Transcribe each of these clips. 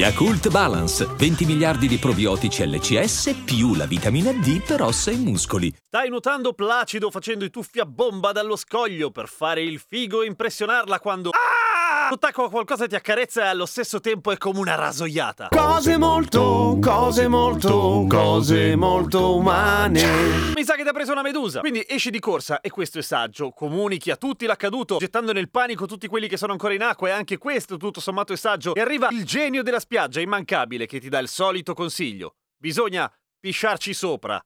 Yakult Balance, 20 miliardi di probiotici LCS più la vitamina D per ossa e muscoli. Stai nuotando placido facendo i tuffi a bomba dallo scoglio per fare il figo e impressionarla quando... Ah! Sott'acqua qualcosa ti accarezza e allo stesso tempo è come una rasoiata. Cose molto, cose molto, cose molto umane. Mi sa che ti ha preso una medusa. Quindi esci di corsa e questo è saggio. Comunichi a tutti l'accaduto, gettando nel panico tutti quelli che sono ancora in acqua e anche questo tutto sommato è saggio. E arriva il genio della spiaggia, immancabile, che ti dà il solito consiglio. Bisogna pisciarci sopra.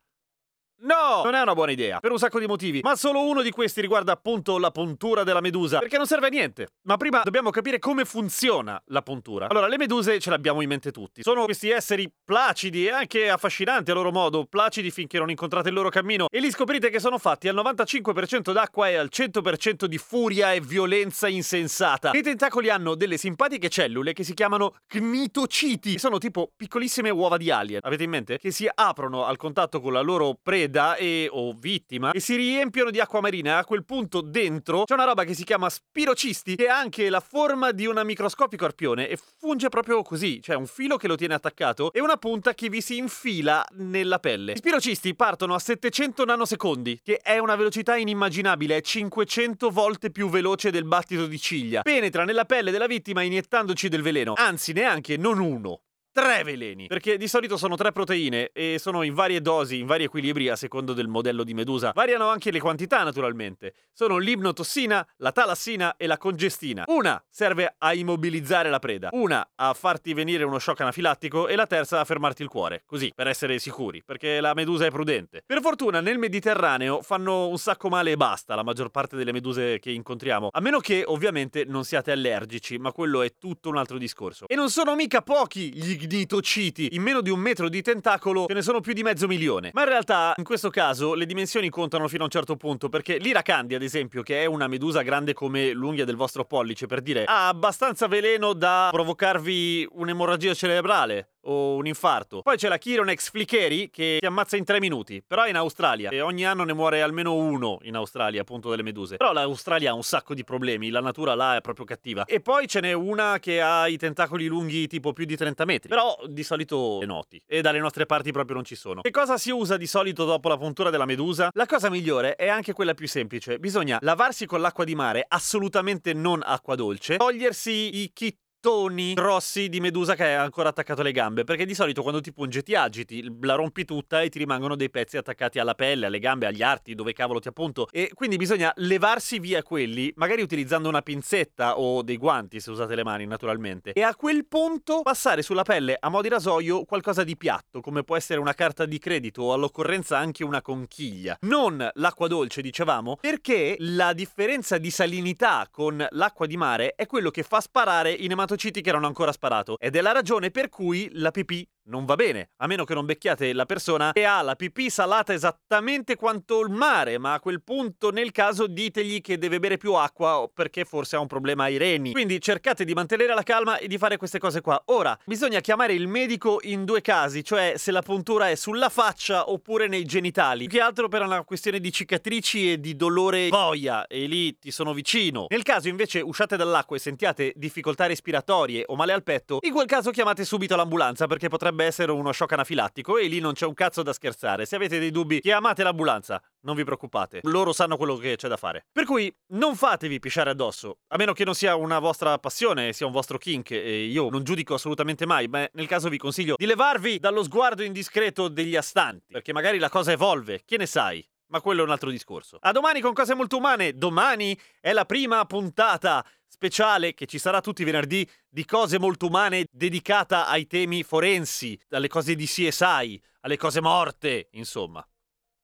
No! Non è una buona idea, per un sacco di motivi, ma solo uno di questi riguarda appunto la puntura della medusa, perché non serve a niente. Ma prima dobbiamo capire come funziona la puntura. Allora, le meduse ce le abbiamo in mente tutti. Sono questi esseri placidi e anche affascinanti a loro modo, placidi finché non incontrate il loro cammino, e li scoprite che sono fatti al 95% d'acqua e al 100% di furia e violenza insensata. I tentacoli hanno delle simpatiche cellule che si chiamano cnitociti, sono tipo piccolissime uova di alien. Avete in mente? Che si aprono al contatto con la loro preda preda e, o vittima e si riempiono di acqua marina. A quel punto dentro c'è una roba che si chiama spirocisti, che ha anche la forma di una microscopico arpione e funge proprio così. C'è un filo che lo tiene attaccato e una punta che vi si infila nella pelle. Gli spirocisti partono a 700 nanosecondi, che è una velocità inimmaginabile, è 500 volte più veloce del battito di ciglia. Penetra nella pelle della vittima iniettandoci del veleno, anzi neanche, non uno, tre veleni. Perché di solito sono tre proteine e sono in varie dosi, in vari equilibri a secondo del modello di medusa. Variano anche le quantità, naturalmente. Sono l'ipnotossina, la talassina e la congestina. Una serve a immobilizzare la preda, una a farti venire uno shock anafilattico e la terza a fermarti il cuore. Così, per essere sicuri, perché la medusa è prudente. Per fortuna nel Mediterraneo fanno un sacco male e basta la maggior parte delle meduse che incontriamo. A meno che ovviamente non siate allergici, ma quello è tutto un altro discorso. E non sono mica pochi gli ignitociti. In meno di un metro di tentacolo ce ne sono più di mezzo milione. Ma in realtà, in questo caso, le dimensioni contano fino a un certo punto, perché l'iracandi, ad esempio, che è una medusa grande come l'unghia del vostro pollice, per dire, ha abbastanza veleno da provocarvi un'emorragia cerebrale o un infarto. Poi c'è la Chironex flicheri che ti ammazza in tre minuti, però è in Australia e ogni anno ne muore almeno uno in Australia, appunto delle meduse. Però l'Australia ha un sacco di problemi, la natura là è proprio cattiva. E poi ce n'è una che ha i tentacoli lunghi tipo più di 30 metri, però di solito le noti e dalle nostre parti proprio non ci sono. Che cosa si usa di solito dopo la puntura della medusa? La cosa migliore è anche quella più semplice, bisogna lavarsi con l'acqua di mare, assolutamente non acqua dolce, togliersi i kit toni grossi di medusa che è ancora attaccato alle gambe. Perché di solito quando ti punge ti agiti, la rompi tutta e ti rimangono dei pezzi attaccati alla pelle, alle gambe, agli arti, dove cavolo ti appunto. E quindi bisogna levarsi via quelli, magari utilizzando una pinzetta o dei guanti se usate le mani naturalmente. E a quel punto passare sulla pelle a mo' di rasoio qualcosa di piatto, come può essere una carta di credito o all'occorrenza anche una conchiglia. Non l'acqua dolce, dicevamo, perché la differenza di salinità con l'acqua di mare è quello che fa sparare i nematociti ematociti che erano ancora sparato. Ed è la ragione per cui la pipì non va bene, a meno che non becchiate la persona che ha la pipì salata esattamente quanto il mare, ma a quel punto nel caso ditegli che deve bere più acqua perché forse ha un problema ai reni. Quindi cercate di mantenere la calma e di fare queste cose qua. Ora, bisogna chiamare il medico in due casi, cioè se la puntura è sulla faccia oppure nei genitali. Più che altro per una questione di cicatrici e di dolore boia, e lì ti sono vicino. Nel caso invece usciate dall'acqua e sentiate difficoltà respiratorie o male al petto, in quel caso chiamate subito l'ambulanza perché potrebbe potrebbe essere uno shock anafilattico e lì non c'è un cazzo da scherzare. Se avete dei dubbi, chiamate l'ambulanza. Non vi preoccupate, loro sanno quello che c'è da fare. Per cui non fatevi pisciare addosso, a meno che non sia una vostra passione, sia un vostro kink, e io non giudico assolutamente mai, ma nel caso vi consiglio di levarvi dallo sguardo indiscreto degli astanti, perché magari la cosa evolve, che ne sai? Ma quello è un altro discorso. A domani con cose molto umane. Domani è la prima puntata speciale che ci sarà tutti i venerdì di cose molto umane dedicata ai temi forensi, alle cose di CSI, alle cose morte, insomma.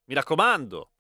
Mi raccomando,